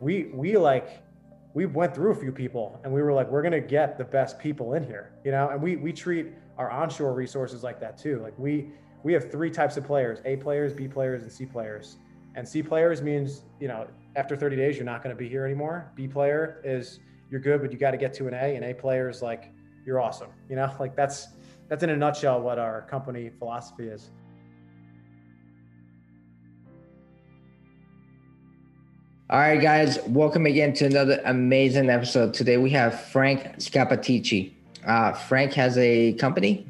we we like we went through a few people and we were like we're to get the best people in here you know? And we we treat our onshore resources like that too. Like we we have three types of players a players b players and c players. And c players means you know after 30 days you're not going to be here anymore. B player is you're good but you got to get to an a and a player is like you're awesome you know? Like that's that's in a nutshell what our company philosophy is All right, guys, welcome again to another amazing episode. Today we have Frank Scappaticci. Uh, Frank has a company,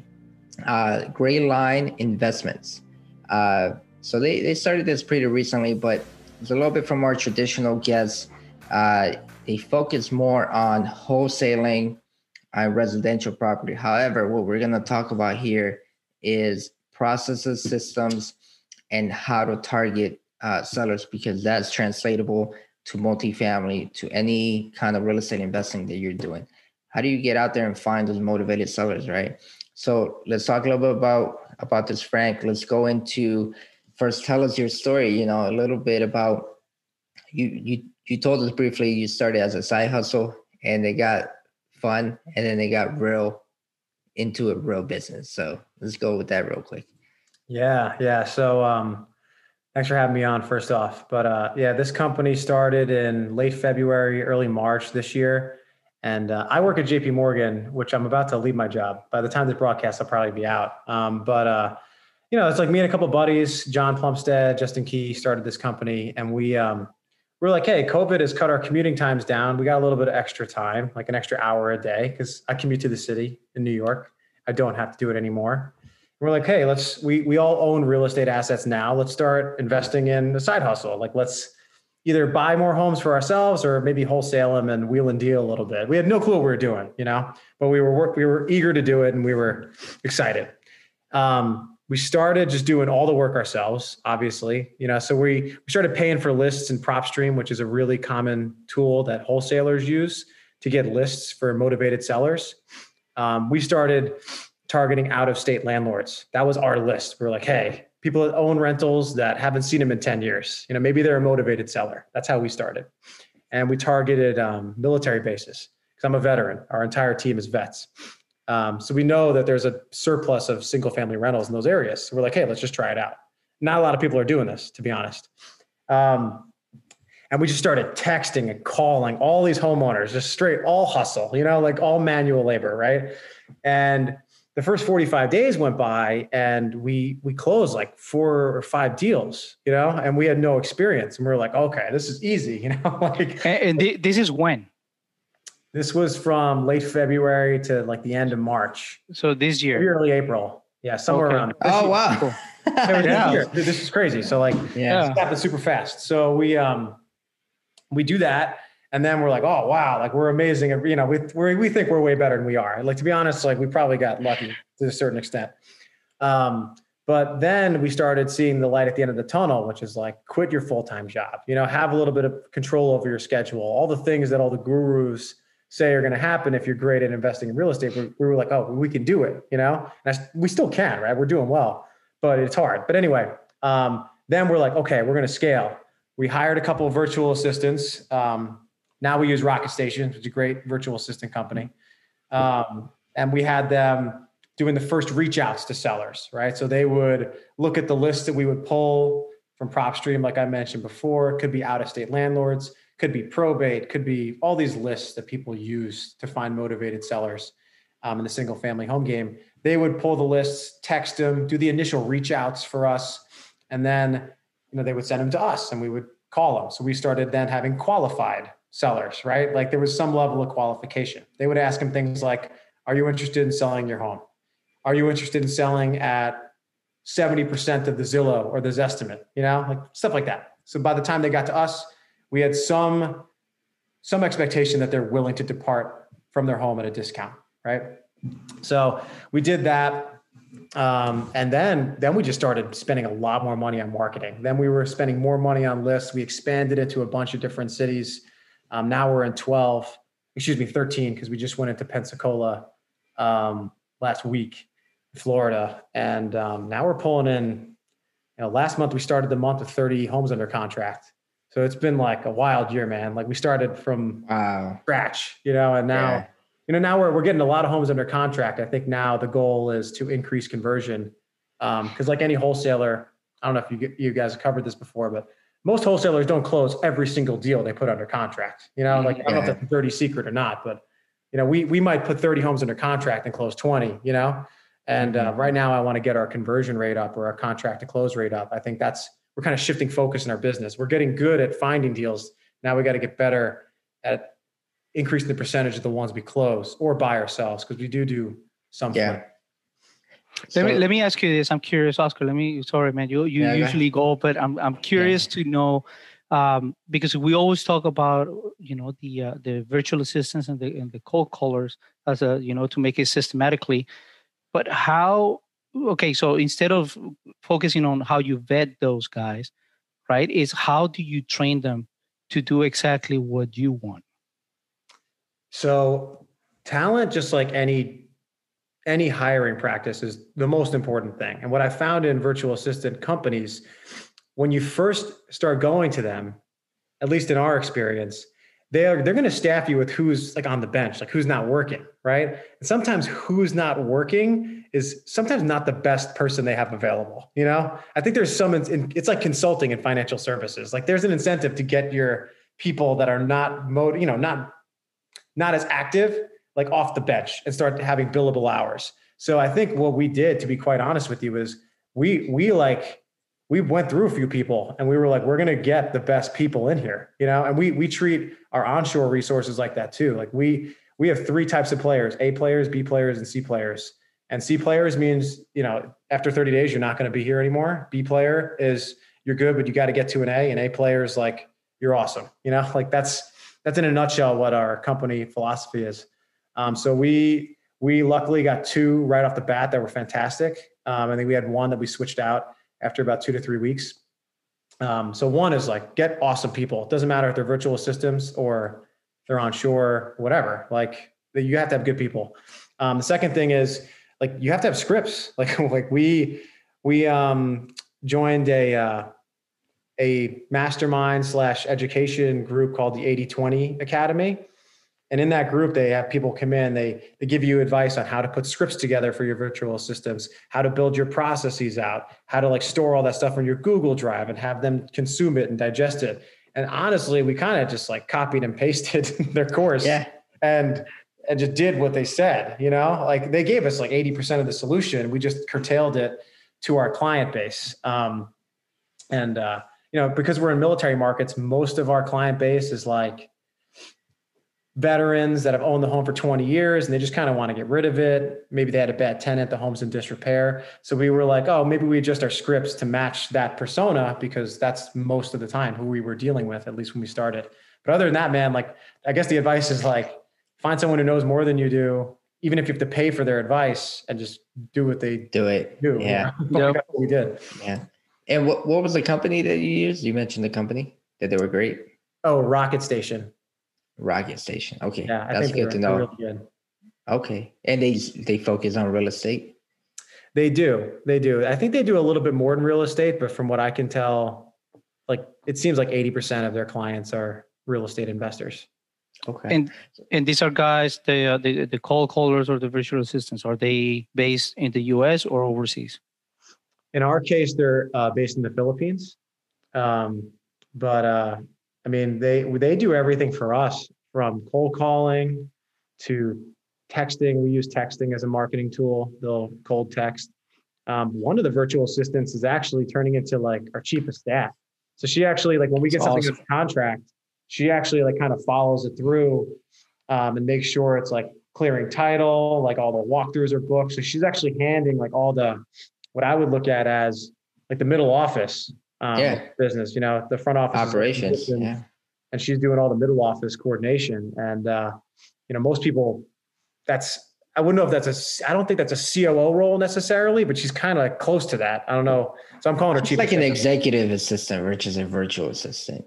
uh, Gray Line Investments. Uh, so they, they started this pretty recently, but it's a little bit from our traditional guests. Uh, they focus more on wholesaling and residential property. However, what we're going to talk about here is processes, systems, and how to target uh, sellers because that's translatable to multifamily, to any kind of real estate investing that you're doing. How do you get out there and find those motivated sellers, right? So let's talk a little bit about about this, Frank. Let's go into first. Tell us your story. You know, a little bit about you. You you told us briefly. You started as a side hustle, and they got fun, and then they got real into a real business. So let's go with that real quick. Yeah, yeah. So um, Thanks for having me on first off. But uh, yeah, this company started in late February, early March this year. And uh, I work at JP Morgan, which I'm about to leave my job. By the time this broadcast, I'll probably be out. Um, but, uh, you know, it's like me and a couple buddies, John Plumstead, Justin Key started this company. And we, um, we're like, hey, COVID has cut our commuting times down. We got a little bit of extra time, like an extra hour a day, because I commute to the city in New York. I don't have to do it anymore we're like, hey, let's we we all own real estate assets now. Let's start investing in a side hustle. Like let's either buy more homes for ourselves or maybe wholesale them and wheel and deal a little bit. We had no clue what we were doing, you know, but we were work, we were eager to do it and we were excited. Um, we started just doing all the work ourselves, obviously, you know, so we, we started paying for lists in PropStream, which is a really common tool that wholesalers use to get lists for motivated sellers. Um, we started targeting out of state landlords. That was our list. We were like, hey, people that own rentals that haven't seen them in 10 years. You know, maybe they're a motivated seller. That's how we started. And we targeted um, military bases because I'm a veteran. Our entire team is vets. Um, so we know that there's a surplus of single family rentals in those areas. So we're like, hey, let's just try it out. Not a lot of people are doing this, to be honest. Um, and we just started texting and calling all these homeowners, just straight all hustle, you know, like all manual labor, right? And the first 45 days went by and we we closed like four or five deals you know and we had no experience. And we are like okay this is easy you know like and, and this is when? This was from late february to like the end of march. So this year? Early april. Yeah somewhere okay. around. Oh wow. Cool. yeah. this is crazy. So like yeah. it's happened super fast. So we um we do that and then we're like, oh wow, like we're amazing, and you know, we we think we're way better than we are. Like to be honest, like we probably got lucky to a certain extent. Um, but then we started seeing the light at the end of the tunnel, which is like quit your full time job. You know, have a little bit of control over your schedule. All the things that all the gurus say are going to happen if you're great at investing in real estate. We, we were like, oh, we can do it. You know, and I, we still can, right? We're doing well, but it's hard. But anyway, um, then we're like, okay, we're going to scale. We hired a couple of virtual assistants. Um, now we use Rocket Station, which is a great virtual assistant company. Um, and we had them doing the first reach outs to sellers, right? So they would look at the list that we would pull from PropStream, like I mentioned before. It could be out of state landlords, could be probate, could be all these lists that people use to find motivated sellers um, in the single family home game. They would pull the lists, text them, do the initial reach outs for us, and then you know they would send them to us and we would call them. So we started then having qualified sellers, right? Like there was some level of qualification. They would ask them things like, Are you interested in selling your home? Are you interested in selling at 70% of the Zillow or the Zestimate? You know, like stuff like that. So by the time they got to us, we had some some expectation that they're willing to depart from their home at a discount, right? So we did that. Um, and then then we just started spending a lot more money on marketing. Then we were spending more money on lists. We expanded it to a bunch of different cities. Um, now we're in 12, excuse me, 13, because we just went into Pensacola um, last week, Florida. And um, now we're pulling in, you know, last month we started the month with 30 homes under contract. So it's been like a wild year, man. Like we started from wow. scratch, you know, and now, yeah. you know, now we're, we're getting a lot of homes under contract. I think now the goal is to increase conversion. Um, cause like any wholesaler, I don't know if you you guys have covered this before, but most wholesalers don't close every single deal they put under contract. You know, like I don't know if that's a dirty secret or not, but you know, we we might put 30 homes under contract and close 20, you know. And uh, mm-hmm. right now, I want to get our conversion rate up or our contract to close rate up. I think that's we're kind of shifting focus in our business. We're getting good at finding deals. Now we got to get better at increasing the percentage of the ones we close or buy ourselves because we do do some. Yeah. Let me let me ask you this. I'm curious, Oscar. Let me. Sorry, man. You you yeah, usually go, but I'm I'm curious yeah. to know um, because we always talk about you know the uh, the virtual assistants and the and the cold callers as a you know to make it systematically, but how? Okay, so instead of focusing on how you vet those guys, right, is how do you train them to do exactly what you want? So talent, just like any any hiring practice is the most important thing. And what I found in virtual assistant companies, when you first start going to them, at least in our experience, they are they're going to staff you with who's like on the bench, like who's not working, right? And sometimes who's not working is sometimes not the best person they have available. You know, I think there's some. It's like consulting in financial services. Like there's an incentive to get your people that are not mode, you know, not not as active like off the bench and start having billable hours. So I think what we did, to be quite honest with you, is we we like we went through a few people and we were like, we're gonna get the best people in here, you know. And we we treat our onshore resources like that too. Like we we have three types of players: A players, B players, and C players. And C players means you know after 30 days you're not going to be here anymore. B player is you're good, but you got to get to an A. And A player is like you're awesome. You know, like that's that's in a nutshell what our company philosophy is. Um, so we we luckily got two right off the bat that were fantastic. Um, I think we had one that we switched out after about two to three weeks. Um, so one is like get awesome people. It doesn't matter if they're virtual assistants or they're onshore, whatever. Like you have to have good people. Um, the second thing is like you have to have scripts. Like like we we um, joined a uh, a mastermind slash education group called the 8020 Academy. And in that group, they have people come in, they, they give you advice on how to put scripts together for your virtual systems, how to build your processes out, how to like store all that stuff on your Google Drive and have them consume it and digest it. And honestly, we kind of just like copied and pasted their course yeah. and and just did what they said, you know, like they gave us like 80% of the solution. We just curtailed it to our client base. Um, and, uh, you know, because we're in military markets, most of our client base is like veterans that have owned the home for 20 years and they just kind of want to get rid of it. Maybe they had a bad tenant, the home's in disrepair. So we were like, oh, maybe we adjust our scripts to match that persona because that's most of the time who we were dealing with, at least when we started. But other than that, man, like I guess the advice is like find someone who knows more than you do, even if you have to pay for their advice and just do what they do it. Do. Yeah. yep. we did. Yeah. And what, what was the company that you used? You mentioned the company that they were great. Oh, Rocket Station. Rocket Station. Okay, yeah, I that's good to know. Really good. Okay, and they they focus on real estate. They do. They do. I think they do a little bit more in real estate, but from what I can tell, like it seems like eighty percent of their clients are real estate investors. Okay. And and these are guys, the uh, the the call callers or the virtual assistants. Are they based in the U.S. or overseas? In our case, they're uh, based in the Philippines. Um, but uh, I mean, they they do everything for us from cold calling to texting. We use texting as a marketing tool. They'll cold text. Um, one of the virtual assistants is actually turning into like our chief of staff. So she actually like when we get something awesome. contract, she actually like kind of follows it through um, and makes sure it's like clearing title, like all the walkthroughs are booked. So she's actually handing like all the what I would look at as like the middle office um, yeah. business, you know, the front office operations. Yeah. And she's doing all the middle office coordination. And, uh, you know, most people, that's, I wouldn't know if that's a, I don't think that's a COO role necessarily, but she's kind of close to that. I don't know. So I'm calling her chief. like assistant. an executive assistant, which is a virtual assistant.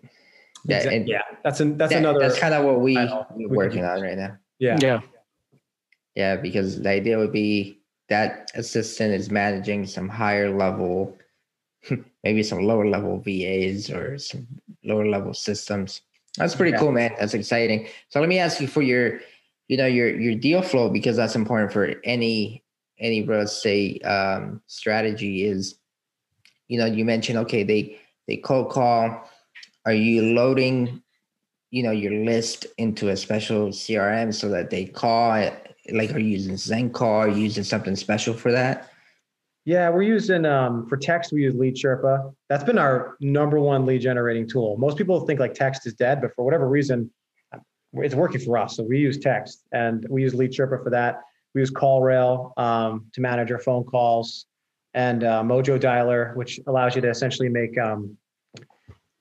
Yeah. and yeah. That's, an, that's that, another. That's kind of what we, we're working on right now. Yeah. Yeah. Yeah. Because the idea would be that assistant is managing some higher level maybe some lower level VAs or some lower level systems. That's pretty yeah. cool, man. That's exciting. So let me ask you for your, you know, your your deal flow because that's important for any any real estate um, strategy. Is you know you mentioned okay they they cold call. Are you loading, you know, your list into a special CRM so that they call? Like, are you using ZenCall? Are you using something special for that? Yeah, we're using um, for text. We use Lead Sherpa. That's been our number one lead generating tool. Most people think like text is dead, but for whatever reason, it's working for us. So we use text, and we use Lead Sherpa for that. We use CallRail um, to manage our phone calls, and uh, Mojo Dialer, which allows you to essentially make um,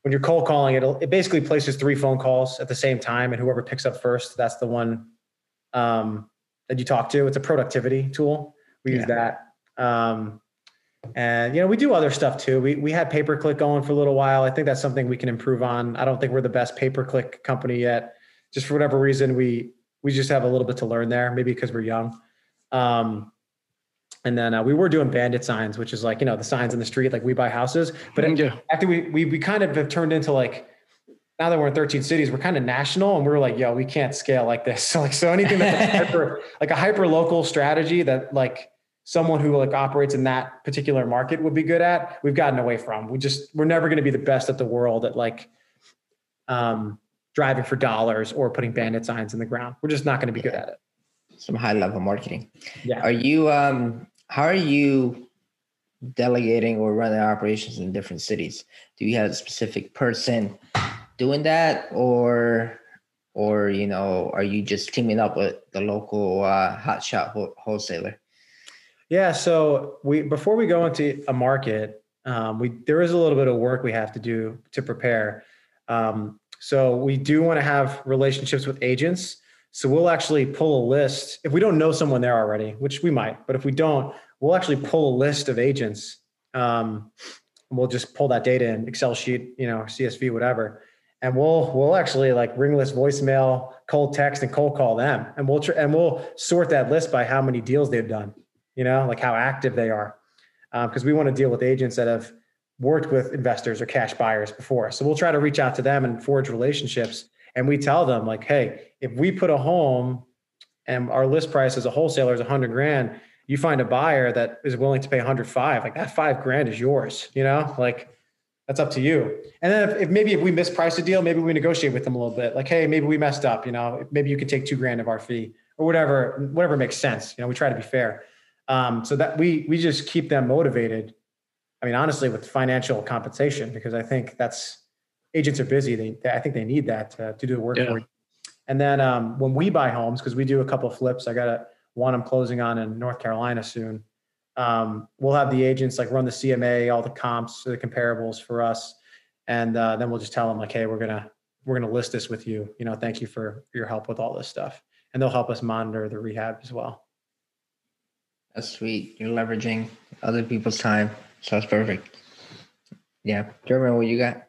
when you're cold calling, it it basically places three phone calls at the same time, and whoever picks up first, that's the one um, that you talk to. It's a productivity tool. We yeah. use that. Um, and you know, we do other stuff too. We we had pay per click going for a little while. I think that's something we can improve on. I don't think we're the best pay per click company yet. Just for whatever reason, we we just have a little bit to learn there. Maybe because we're young. Um, and then uh, we were doing bandit signs, which is like you know the signs in the street, like we buy houses. But yeah. after we we we kind of have turned into like now that we're in 13 cities, we're kind of national, and we are like, yo, we can't scale like this. So like so anything that's hyper like a hyper local strategy that like someone who like operates in that particular market would be good at we've gotten away from. We just we're never going to be the best at the world at like um, driving for dollars or putting bandit signs in the ground. We're just not going to be good at it. Some high level marketing. Yeah. Are you um how are you delegating or running operations in different cities? Do you have a specific person doing that or or you know are you just teaming up with the local uh, hot hotshot wholesaler yeah. So we before we go into a market, um, we there is a little bit of work we have to do to prepare. Um, so we do want to have relationships with agents. So we'll actually pull a list if we don't know someone there already, which we might. But if we don't, we'll actually pull a list of agents. Um, we'll just pull that data in Excel sheet, you know, CSV, whatever, and we'll we'll actually like ringless voicemail, cold text, and cold call them, and we'll tr- and we'll sort that list by how many deals they've done you know, like how active they are. Because um, we want to deal with agents that have worked with investors or cash buyers before. So we'll try to reach out to them and forge relationships. And we tell them, like, hey, if we put a home and our list price as a wholesaler is 100 grand, you find a buyer that is willing to pay 105, like that five grand is yours, you know, like that's up to you. And then if, if, maybe if we misprice a deal, maybe we negotiate with them a little bit. Like, hey, maybe we messed up. You know, maybe you can take two grand of our fee or whatever. Whatever makes sense. You know, we try to be fair. Um, so that we we just keep them motivated. I mean, honestly, with financial compensation, because I think that's agents are busy. They, they I think they need that to, to do the work yeah. for you. And then um, when we buy homes, because we do a couple of flips, I got a one I'm closing on in North Carolina soon. Um, we'll have the agents like run the CMA, all the comps, the comparables for us, and uh, then we'll just tell them like, hey, we're gonna we're gonna list this with you. You know, thank you for your help with all this stuff, and they'll help us monitor the rehab as well. That's sweet. You're leveraging other people's time. So that's perfect. Yeah. Jeremy, what you got?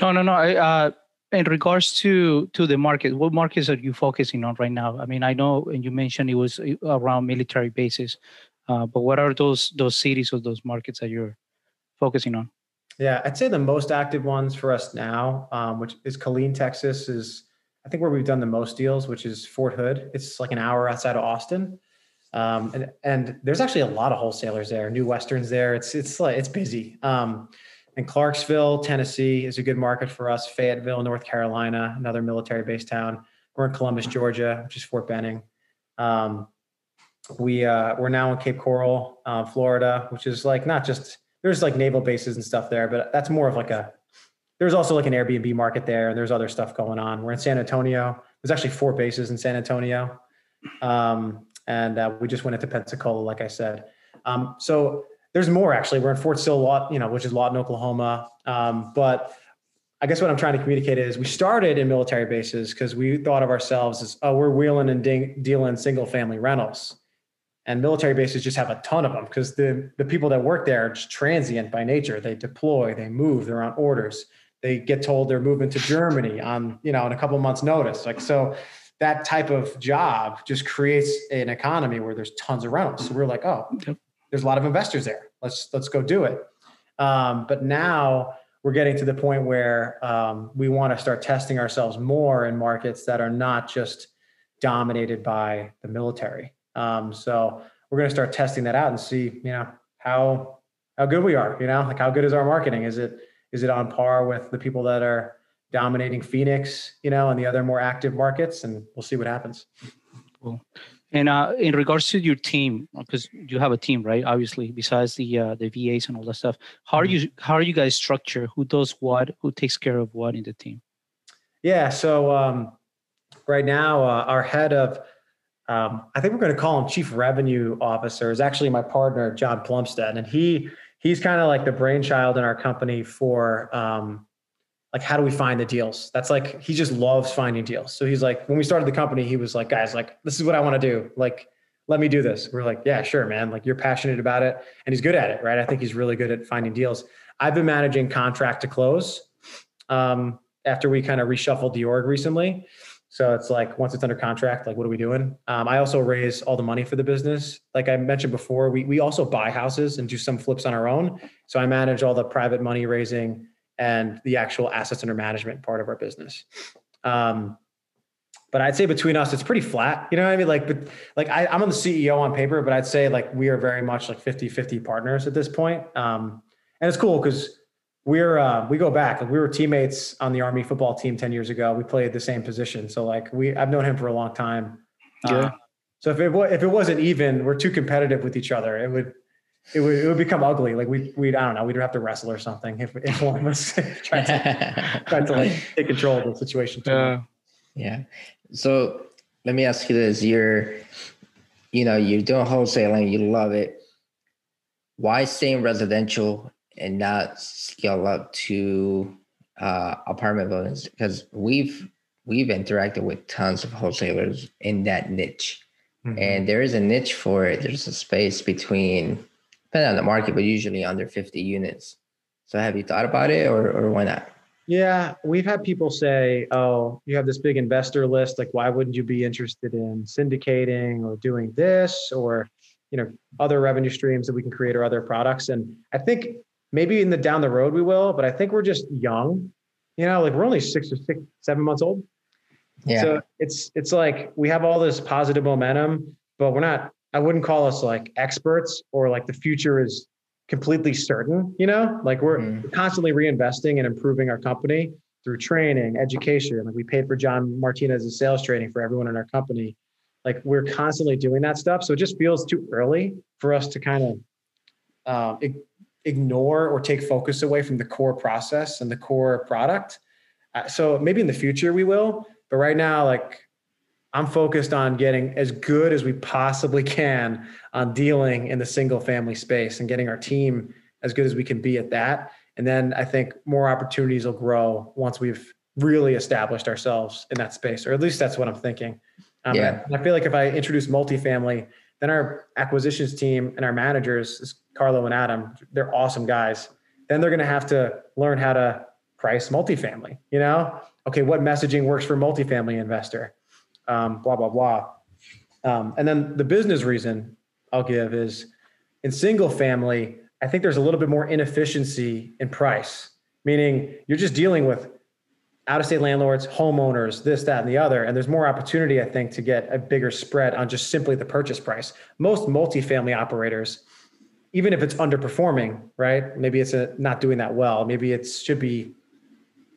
No, no, no. I, uh, in regards to to the market, what markets are you focusing on right now? I mean, I know, and you mentioned it was uh, around military bases, uh, but what are those those cities or those markets that you're focusing on? Yeah, I'd say the most active ones for us now, um, which is Killeen, Texas, is I think where we've done the most deals, which is Fort Hood. It's like an hour outside of Austin. Um, and, and there's actually a lot of wholesalers there, new Westerns there. It's, it's it's busy. Um, and Clarksville, Tennessee is a good market for us. Fayetteville, North Carolina, another military based town. We're in Columbus, Georgia, which is Fort Benning. Um, we, uh, we're now in Cape Coral, uh, Florida, which is like, not just, there's like naval bases and stuff there, but that's more of like a, there's also like an Airbnb market there and there's other stuff going on. We're in San Antonio. There's actually four bases in San Antonio. Um, and uh, we just went into Pensacola, like I said. Um, so there's more actually. We're in Fort Sill, you know, which is Lawton, Oklahoma. Um, but I guess what I'm trying to communicate is we started in military bases because we thought of ourselves as, oh, we're wheeling and ding, dealing single family rentals. And military bases just have a ton of them because the, the people that work there are just transient by nature. They deploy, they move, they're on orders. They get told they're moving to Germany on, you know, in a couple months notice. Like, so that type of job just creates an economy where there's tons of rentals. So we're like, oh, there's a lot of investors there. Let's let's go do it. Um, but now we're getting to the point where um, we want to start testing ourselves more in markets that are not just dominated by the military. Um, so we're going to start testing that out and see, you know, how how good we are. You know, like how good is our marketing? Is it is it on par with the people that are dominating Phoenix, you know, and the other more active markets? And we'll see what happens. Cool. And uh, in regards to your team, because you have a team, right? Obviously, besides the uh, the VAs and all that stuff, how are mm-hmm. you how are you guys structured? Who does what? Who takes care of what in the team? Yeah. So um, right now, uh, our head of um, I think we're going to call him chief revenue officer is actually my partner John Plumstead, and he he's kind of like the brainchild in our company for um, like how do we find the deals? That's like he just loves finding deals. So he's like when we started the company he was like guys like this is what i want to do. Like let me do this. We're like yeah sure man. Like you're passionate about it and he's good at it right? I think he's really good at finding deals. I've been managing contract to close um, after we kind of reshuffled the org recently. So it's like once it's under contract like what are we doing? Um, i also raise all the money for the business. Like i mentioned before we, we also buy houses and do some flips on our own. So i manage all the private money raising and the actual assets under management part of our business. Um, but I'd say between us, it's pretty flat. You know what I mean? Like, but like I, am on the CEO on paper, but I'd say like we are very much like 50, 50 partners at this point. Um, and it's cool because we're, uh, we go back, like we were teammates on the army football team 10 years ago. We played the same position. So like we, I've known him for a long time. Yeah. Uh, so if it, if it wasn't even, we're too competitive with each other. It would, it would it would become ugly. Like we we I don't know, we'd have to wrestle or something if if one of us tried to tried to like take control of the situation. Yeah. Yeah. So let me ask you this: You're, you know, you're doing wholesaling, you love it. Why stay in residential and not scale up to uh, apartment buildings? Because we've we've interacted with tons of wholesalers in that niche. Mm-hmm. And there is a niche for it. There's a space between depending on the market, but usually under 50 units. So have you thought about it or, or why not? Yeah, we've had people say, oh, you have this big investor list. Like, why wouldn't you be interested in syndicating or doing this or, you know, other revenue streams that we can create or other products? And I think maybe in the down the road we will, but I think we're just young. You know, like we're only six or six, seven months old. Yeah. So it's it's like we have all this positive momentum, but we're not I wouldn't call us like experts or like the future is completely certain, you know? Like we're mm-hmm. constantly reinvesting and improving our company through training, education. Like we paid for John Martinez's sales training for everyone in our company. Like we're constantly doing that stuff. So it just feels too early for us to kind of um, ignore or take focus away from the core process and the core product. Uh, so maybe in the future we will, but right now, like I'm focused on getting as good as we possibly can on dealing in the single family space and getting our team as good as we can be at that. And then I think more opportunities will grow once we've really established ourselves in that space, or at least that's what I'm thinking. Um, yeah. I feel like if I introduce multifamily, then our acquisitions team and our managers, Carlo and Adam, they're awesome guys. Then they're going to have to learn how to price multifamily. You know, okay, what messaging works for multifamily investor? Um, blah, blah, blah. Um, and then the business reason I'll give is in single family, I think there's a little bit more inefficiency in price, meaning you're just dealing with out of state landlords, homeowners, this, that, and the other. And there's more opportunity, I think, to get a bigger spread on just simply the purchase price. Most multifamily operators, even if it's underperforming, right? Maybe it's a, not doing that well. Maybe it should be,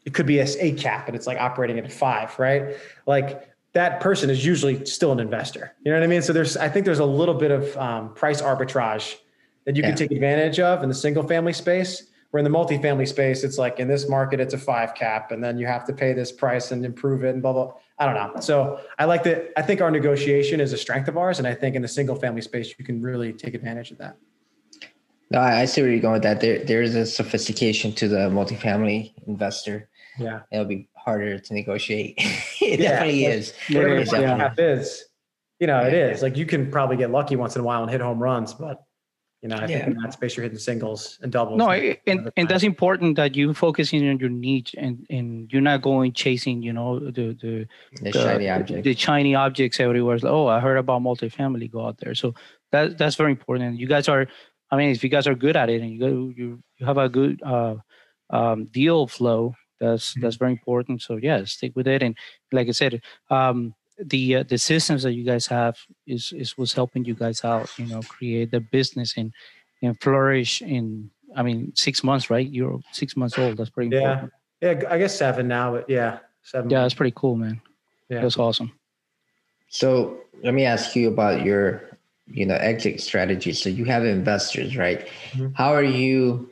it could be a, cap and it's like operating at a five, right? Like that person is usually still an investor. You know what I mean? So there's, I think there's a little bit of um, price arbitrage that you yeah. can take advantage of in the single family space. Where in the multifamily space, it's like in this market, it's a five cap, and then you have to pay this price and improve it and blah blah. I don't know. So I like that. I think our negotiation is a strength of ours, and I think in the single family space, you can really take advantage of that. No, I see where you're going with that. There, there is a sophistication to the multifamily investor. Yeah, it'll be harder to negotiate. it yeah, definitely is. Whatever it yeah. is, you know, yeah. it is. Like you can probably get lucky once in a while and hit home runs, but you know, I think in that space you're hitting singles and doubles. No, and, and, and that's important that you focusing on your niche and, and you're not going chasing, you know, the the, the, the shiny objects. The shiny objects everywhere. Like, oh, I heard about multifamily. Go out there. So that that's very important. You guys are I mean, if you guys are good at it and you go, you you have a good uh, um, deal flow, that's mm-hmm. that's very important. So yeah, stick with it. And like I said, um, the uh, the systems that you guys have is is was helping you guys out. You know, create the business and and flourish in. I mean, six months, right? You're six months old. That's pretty yeah. important. Yeah, I guess seven now, but yeah, seven. Yeah, that's pretty cool, man. Yeah, that's awesome. So let me ask you about your, you know, exit strategy. So you have investors, right? Mm-hmm. How are you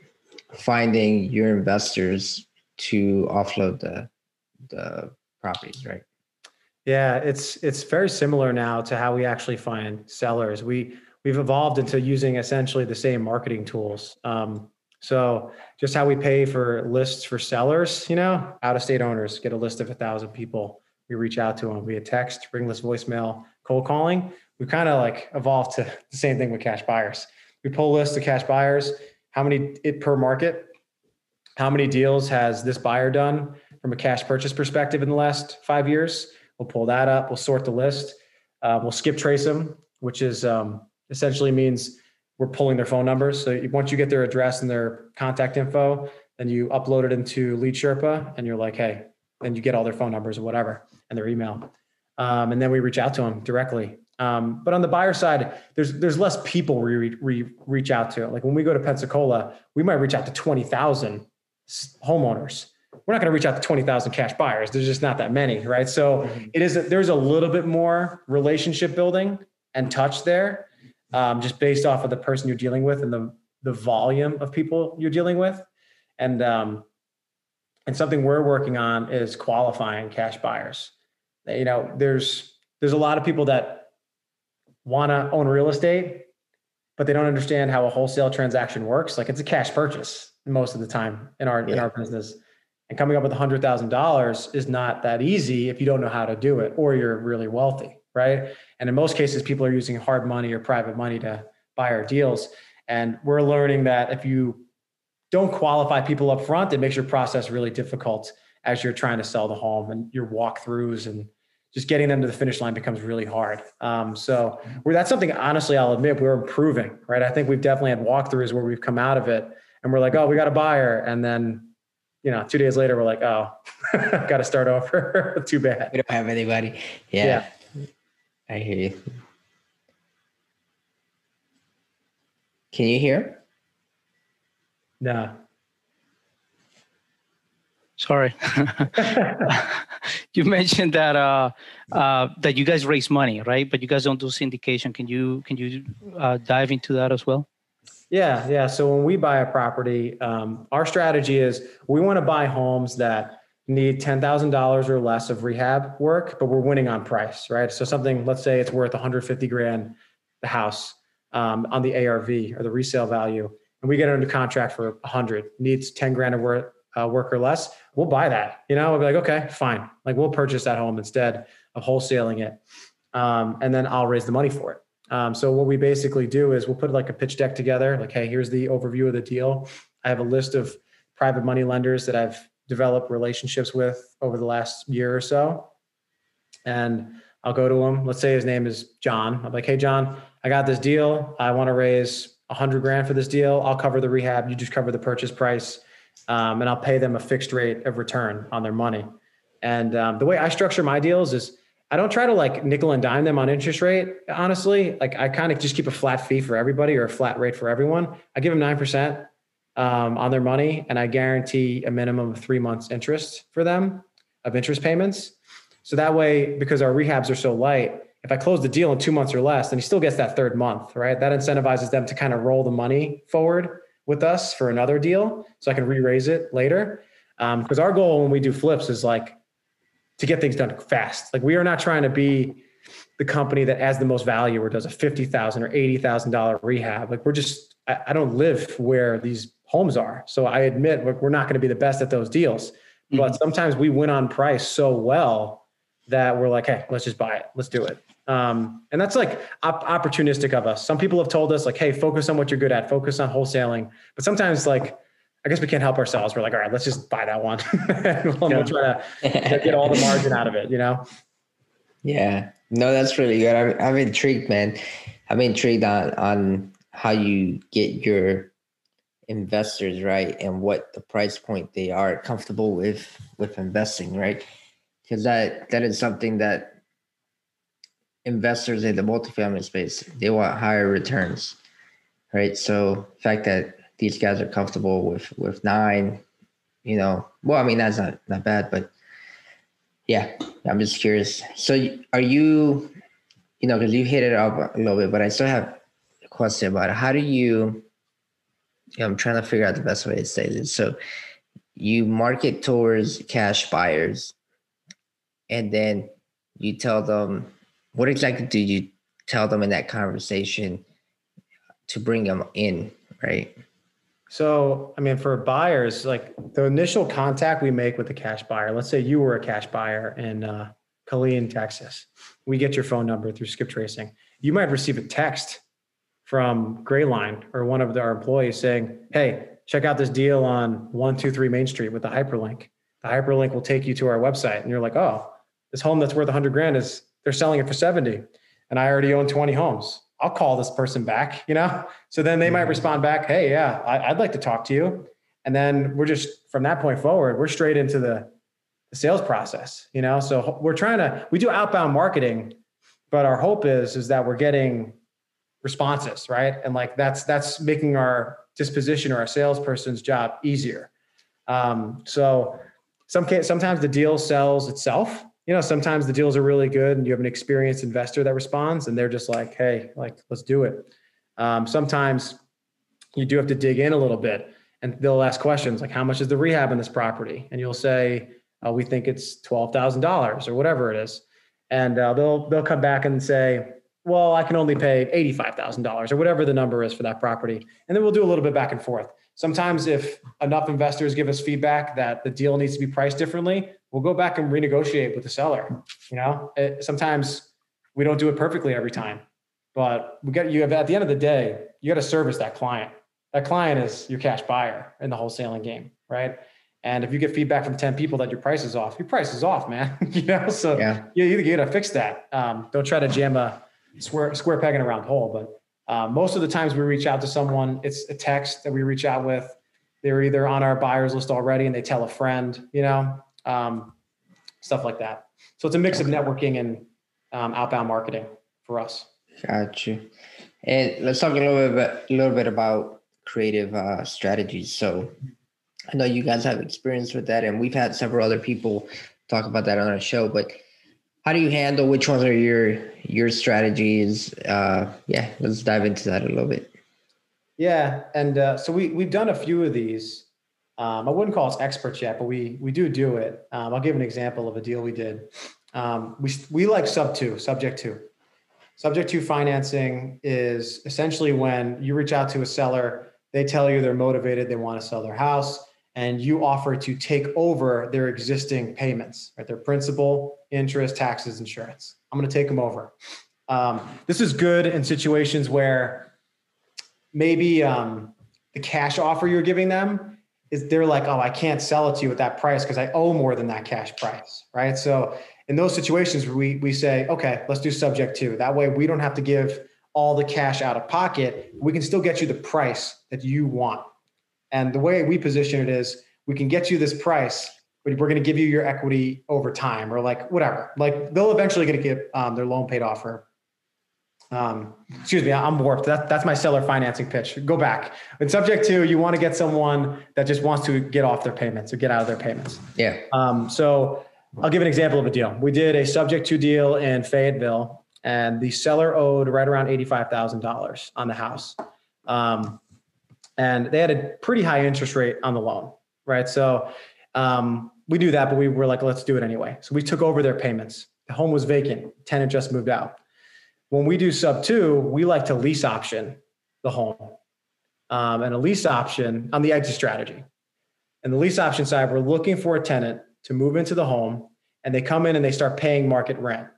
finding your investors to offload the the properties, right? Yeah, it's it's very similar now to how we actually find sellers. We we've evolved into using essentially the same marketing tools. Um, so just how we pay for lists for sellers, you know, out of state owners get a list of a thousand people. We reach out to them via text, ringless voicemail, cold calling. We kind of like evolved to the same thing with cash buyers. We pull lists of cash buyers, how many it per market, how many deals has this buyer done from a cash purchase perspective in the last five years. We'll pull that up. We'll sort the list. Uh, we'll skip trace them, which is um, essentially means we're pulling their phone numbers. So once you get their address and their contact info, then you upload it into Lead Sherpa, and you're like, hey, then you get all their phone numbers or whatever and their email, um, and then we reach out to them directly. Um, but on the buyer side, there's there's less people we, re- reach out to. Like when we go to Pensacola, we might reach out to twenty thousand homeowners. We're not going to reach out to twenty thousand cash buyers. There's just not that many, right? So mm-hmm. it is a, there's a little bit more relationship building and touch there um, just based off of the person you're dealing with and the the volume of people you're dealing with, and um, and something we're working on is qualifying cash buyers. You know, there's there's a lot of people that want to own real estate, but they don't understand how a wholesale transaction works. Like it's a cash purchase most of the time in our yeah. in our business. And coming up with a hundred thousand dollars is not that easy if you don't know how to do it or you're really wealthy right? And in most cases, people are using hard money or private money to buy our deals. And we're learning that if you don't qualify people up front, it makes your process really difficult as you're trying to sell the home and your walkthroughs and just getting them to the finish line becomes really hard. Um, so where that's something honestly, I'll admit we're improving, right? I think we've definitely had walkthroughs where we've come out of it and we're like, oh, we got a buyer. And then, you know, two days later, we're like, oh, got to start over. Too bad. We don't have anybody. Yeah. yeah. I hear you. Can you hear? No. Sorry. you mentioned that uh, uh, that you guys raise money, right? But you guys don't do syndication. Can you can you uh, dive into that as well? Yeah, yeah. So when we buy a property, um, our strategy is we want to buy homes that need $10,000 or less of rehab work, but we're winning on price, right? So something, let's say it's worth 150 grand, the house um, on the ARV or the resale value, and we get it under contract for 100, needs 10 grand of work, uh, work or less, we'll buy that. You know, we'll be like, okay, fine. Like we'll purchase that home instead of wholesaling it. Um, and then I'll raise the money for it. Um, so what we basically do is we'll put like a pitch deck together, like, hey, here's the overview of the deal. I have a list of private money lenders that I've developed relationships with over the last year or so. And I'll go to him. Let's say his name is John. I'm like, hey, John, I got this deal. I want to raise a hundred grand for this deal. I'll cover the rehab. You just cover the purchase price. Um, and I'll pay them a fixed rate of return on their money. And um, the way I structure my deals is I don't try to like nickel and dime them on interest rate. Honestly, like I kind of just keep a flat fee for everybody or a flat rate for everyone. I give them 9% um, on their money, and I guarantee a minimum of three months interest for them of interest payments. So that way, because our rehabs are so light, if I close the deal in two months or less, then he still gets that third month, right? That incentivizes them to kind of roll the money forward with us for another deal, so I can re-raise it later. Because um, our goal when we do flips is like to get things done fast. Like we are not trying to be the company that adds the most value or does a fifty thousand or eighty thousand dollar rehab. Like we're just I, I don't live where these homes are. So I admit we're not going to be the best at those deals, mm-hmm. but sometimes we win on price so well that we're like, hey, let's just buy it. Let's do it. Um, and that's like op- opportunistic of us. Some people have told us like, hey, focus on what you're good at, focus on wholesaling. But sometimes like, I guess we can't help ourselves. We're like, all right, let's just buy that one. we'll, we'll try to get all the margin out of it, you know? Yeah, no, that's really good. I'm, I'm intrigued, man. I'm intrigued on, on how you get your investors right and what the price point they are comfortable with with investing right because that that is something that investors in the multifamily space they want higher returns right so the fact that these guys are comfortable with with nine you know well i mean that's not not bad but yeah i'm just curious so are you you know because you hit it up a little bit but i still have a question about it. how do you I'm trying to figure out the best way to say this. So you market towards cash buyers and then you tell them what exactly do you tell them in that conversation to bring them in, right? So, I mean, for buyers, like the initial contact we make with the cash buyer, let's say you were a cash buyer in uh, Killeen, Texas. We get your phone number through skip tracing. You might receive a text from Grayline or one of our employees saying, Hey, check out this deal on 123 Main Street with the hyperlink. The hyperlink will take you to our website. And you're like, Oh, this home that's worth 100 grand is they're selling it for 70. And I already own 20 homes. I'll call this person back, you know? So then they might mm-hmm. respond back, Hey, yeah, I, would like to talk to you. And then we're just from that point forward, we're straight into the, the sales process, you know? So we're trying to, we do outbound marketing, but our hope is, is that we're getting responses, right? And like that's that's making our disposition or our salesperson's job easier. Um, so some sometimes the deal sells itself. You know, sometimes the deals are really good and you have an experienced investor that responds and they're just like, hey, like let's do it. Um, sometimes you do have to dig in a little bit and they'll ask questions like, how much is the rehab in this property? And you'll say, oh, we think it's twelve thousand dollars or whatever it is, and uh, they'll they'll come back and say, well, I can only pay $85,000 or whatever the number is for that property. And then we'll do a little bit back and forth. Sometimes if enough investors give us feedback that the deal needs to be priced differently, we'll go back and renegotiate with the seller. You know, it, sometimes we don't do it perfectly every time, but we got you have at the end of the day, you got to service that client. That client is your cash buyer in the wholesaling game, right? And if you get feedback from 10 people that your price is off, your price is off, man. you know, so yeah. you, you got to fix that. Um, don't try to jam a square square peg in a round hole. But uh, most of the times we reach out to someone, it's a text that we reach out with. They're either on our buyers list already and they tell a friend, you know, um, stuff like that. So it's a mix of networking and um, outbound marketing for us. Got you. And let's talk a little bit, a little bit about creative uh, strategies. So I know you guys have experience with that, and we've had several other people talk about that on our show. But how do you handle which ones are your your strategies uh yeah let's dive into that a little bit yeah and uh, so we we've done a few of these um, i wouldn't call us experts yet but we we do do it um, i'll give an example of a deal we did um, we we like sub two subject two. subject to financing is essentially when you reach out to a seller they tell you they're motivated they want to sell their house and you offer to take over their existing payments, right? Their principal, interest, taxes, insurance. I'm going to take them over. Um, this is good in situations where maybe um, the cash offer you're giving them is they're like, oh, I can't sell it to you at that price because I owe more than that cash price, right? So in those situations, we we say, okay, let's do subject to. That way, we don't have to give all the cash out of pocket. We can still get you the price that you want. And the way we position it is we can get you this price, but we're going to give you your equity over time or like whatever. Like they'll eventually get to get um, their loan paid off or um, excuse me, I'm warped. That, that's my seller financing pitch. Go back. In subject to, you want to get someone that just wants to get off their payments or get out of their payments. Yeah. Um, so I'll give an example of a deal. We did a subject to deal in Fayetteville, and the seller owed right around $85,000 on the house. Um, and they had a pretty high interest rate on the loan, right? So um, we knew that, but we were like, let's do it anyway. So we took over their payments. The home was vacant, tenant just moved out. When we do sub two, we like to lease option the home. Um, and a lease option on the exit strategy. And the lease option side, we're looking for a tenant to move into the home and they come in and they start paying market rent.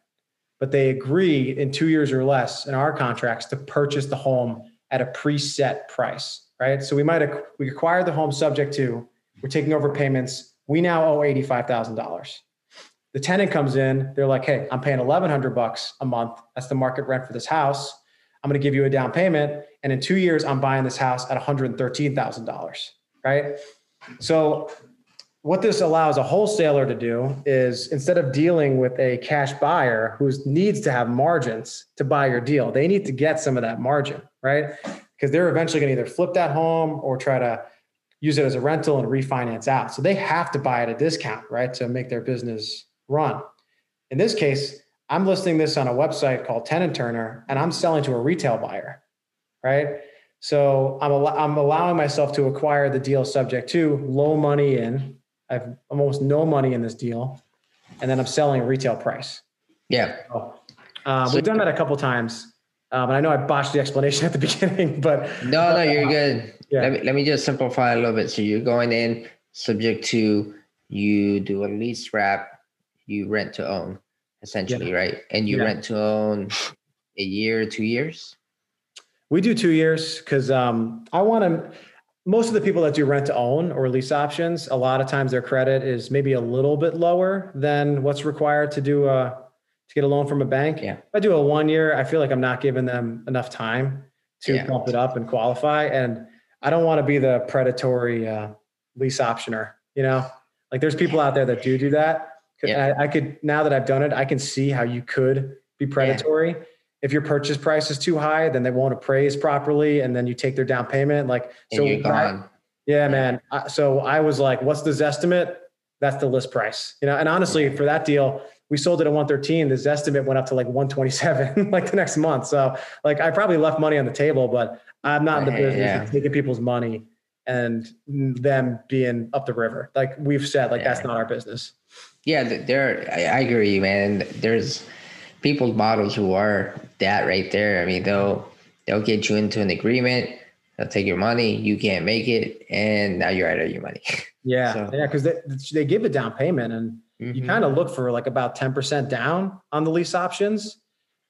But they agree in two years or less in our contracts to purchase the home at a preset price right? So we might have, we acquired the home subject to, we're taking over payments. We now owe $85,000. The tenant comes in, they're like, hey, I'm paying 1100 bucks a month. That's the market rent for this house. I'm going to give you a down payment. And in two years, I'm buying this house at $113,000, right? So what this allows a wholesaler to do is instead of dealing with a cash buyer who needs to have margins to buy your deal, they need to get some of that margin, right? Because they're eventually going to either flip that home or try to use it as a rental and refinance out. So they have to buy at a discount, right, to make their business run. In this case, I'm listing this on a website called Tenant Turner and I'm selling to a retail buyer, right? So I'm, al- I'm allowing myself to acquire the deal subject to low money in. I have almost no money in this deal. And then I'm selling retail price. Yeah. So, uh, we've done that a couple times. Um, and I know I botched the explanation at the beginning, but no, no, you're good. Yeah. Let me, let me just simplify a little bit. So you're going in subject to you do a lease wrap, you rent to own essentially, yeah. right? And you yeah. rent to own a year, two years? We do two years because um, I want to. Most of the people that do rent to own or lease options, a lot of times their credit is maybe a little bit lower than what's required to do a to get a loan from a bank. Yeah. If I do a one year, I feel like I'm not giving them enough time to yeah. bump it up and qualify. And I don't want to be the predatory uh, lease optioner. You know, like there's people out there that do do that. Yeah. I, I, could now that I've done it, I can see how you could be predatory. Yeah. If your purchase price is too high, then they won't appraise properly, and then you take their down payment. Like and so, gone. yeah, man. So I was like, "What's the estimate?" That's the list price, you know. And honestly, for that deal, we sold it at 113. The estimate went up to like 127 like the next month. So like I probably left money on the table, but I'm not in the business yeah. of taking people's money and them being up the river. Like we've said, like yeah. that's not our business. Yeah, there. I, I agree, man. There's people models who are that right there. I mean, they'll they'll get you into an agreement. They'll take your money. You can't make it, and now you're out of your money. Yeah, so. yeah, because they, they give a down payment, and mm-hmm. you kind of look for like about ten percent down on the lease options.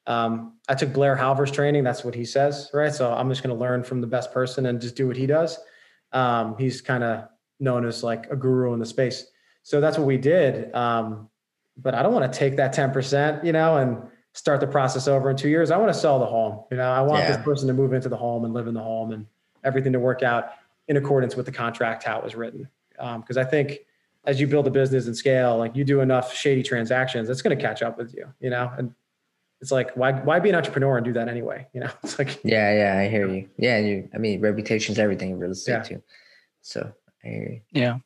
Um, I took Blair Halver's training. That's what he says, right? So I'm just going to learn from the best person and just do what he does. Um, he's kind of known as like a guru in the space. So that's what we did. Um, but I don't want to take that 10%, you know, and start the process over in two years. I want to sell the home. You know, I want yeah. this person to move into the home and live in the home and everything to work out in accordance with the contract, how it was written. Because um, I think as you build a business and scale, like you do enough shady transactions, it's going to catch up with you, you know? And it's like, why, why be an entrepreneur and do that anyway? You know, it's like, yeah, yeah, I hear you. Yeah. You, I mean, reputation's everything in real estate yeah. too. So I hear you. Yeah.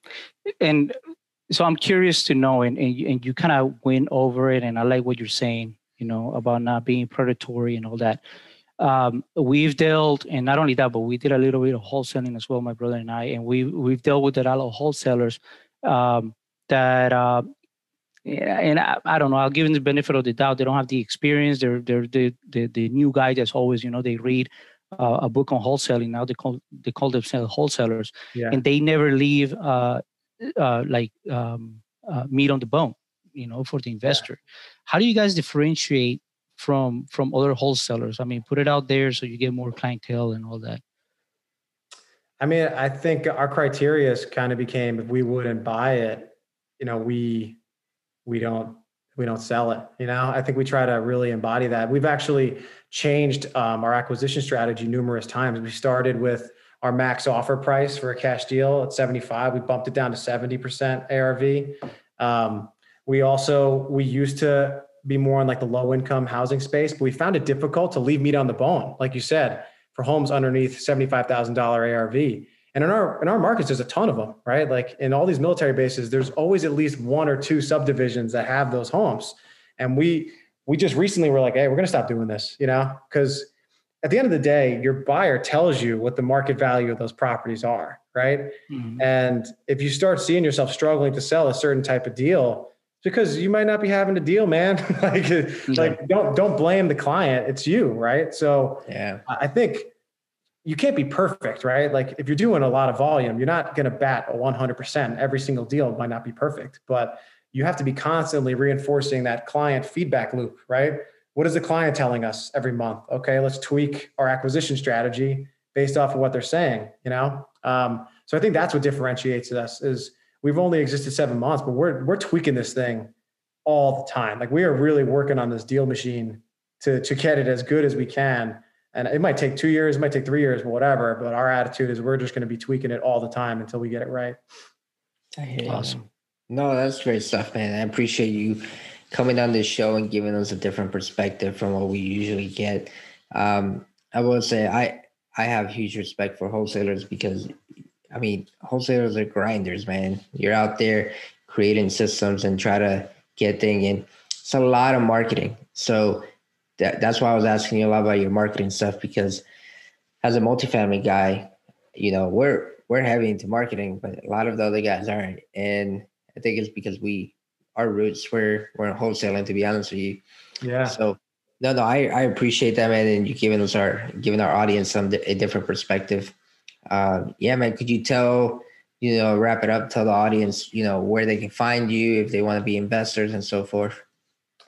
And so I'm curious to know, and, and you, and you kind of went over it, and I like what you're saying, you know, about not being predatory and all that. Um, we've dealt, and not only that, but we did a little bit of wholesaling as well, my brother and I, and we we've dealt with a lot of wholesalers um, that, uh, and I, I, don't know, I'll give them the benefit of the doubt. They don't have the experience. They're they're the the, the new guy that's always, you know, they read uh, a book on wholesaling. Now they call they call themselves wholesalers, yeah. and they never leave uh, uh, like um, uh, meat on the bone, you know, for the investor. Yeah. How do you guys differentiate from from other wholesalers? I mean, put it out there so you get more clientele and all that. I mean, I think our criteria kind of became if we wouldn't buy it, you know, we we don't we don't sell it. You know, I think we try to really embody that. We've actually changed um, our acquisition strategy numerous times. We started with our max offer price for a cash deal at 75. We bumped it down to 70% ARV. Um, we also, we used to be more on like the low income housing space, but we found it difficult to leave meat on the bone. Like you said, for homes underneath $75,000 ARV. And in our, in our markets, there's a ton of them, right? Like in all these military bases, there's always at least one or two subdivisions that have those homes. And we, we just recently were like, Hey, we're to stop doing this, you know, because at the end of the day, your buyer tells you what the market value of those properties are, right? Mm-hmm. And if you start seeing yourself struggling to sell a certain type of deal, because you might not be having a deal, man. like, yeah. like don't don't blame the client. It's you, right? So yeah, I think you can't be perfect, right? Like if you're doing a lot of volume, you're not going to bat a 100%. Every single deal might not be perfect, but you have to be constantly reinforcing that client feedback loop, right? What is the client telling us every month? Okay, let's tweak our acquisition strategy based off of what they're saying. You know, um, so I think that's what differentiates us is we've only existed seven months, but we're we're tweaking this thing all the time. Like we are really working on this deal machine to to get it as good as we can And it might take two years, it might take three years, whatever. But our attitude is we're just going to be tweaking it all the time until we get it right. Awesome. No, that's great stuff, man. I appreciate you coming on this show and giving us a different perspective from what we usually get. Um, I will say I I have huge respect for wholesalers because I mean wholesalers are grinders, man. You're out there creating systems and try to get things in. It's a lot of marketing. So that, that's why I was asking you a lot about your marketing stuff because as a multifamily guy, you know, we're we're heavy into marketing, but a lot of the other guys aren't. And I think it's because we our roots were we're in wholesaling to be honest with you. Yeah. So no, no, I, I appreciate that, man, and you giving us our giving our audience some a different perspective. Uh, yeah, man. Could you tell you know wrap it up, tell the audience you know where they can find you if they want to be investors and so forth.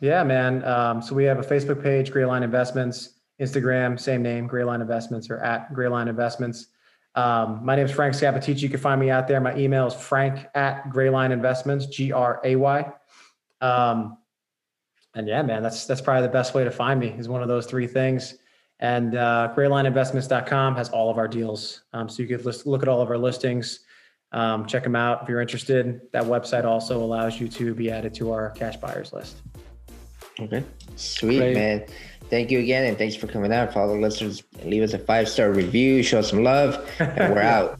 Yeah, man. Um, so we have a Facebook page, Grayline Investments, Instagram, same name, Grayline Investments, or at Grayline Investments. Um, my name is Frank Scappaticci. You can find me out there. My email is frank at Grayline Investments, G R A Y. Um, and yeah, man, that's that's probably the best way to find me is one of those three things. And uh, graylineinvestments.com has all of our deals. Um, so you could list, look at all of our listings, um, check them out if you're interested. That website also allows you to be added to our cash buyers list. Okay. Sweet, Great. man. Thank you again. And thanks for coming out. All the listeners, leave us a five star review, show us some love, and we're out.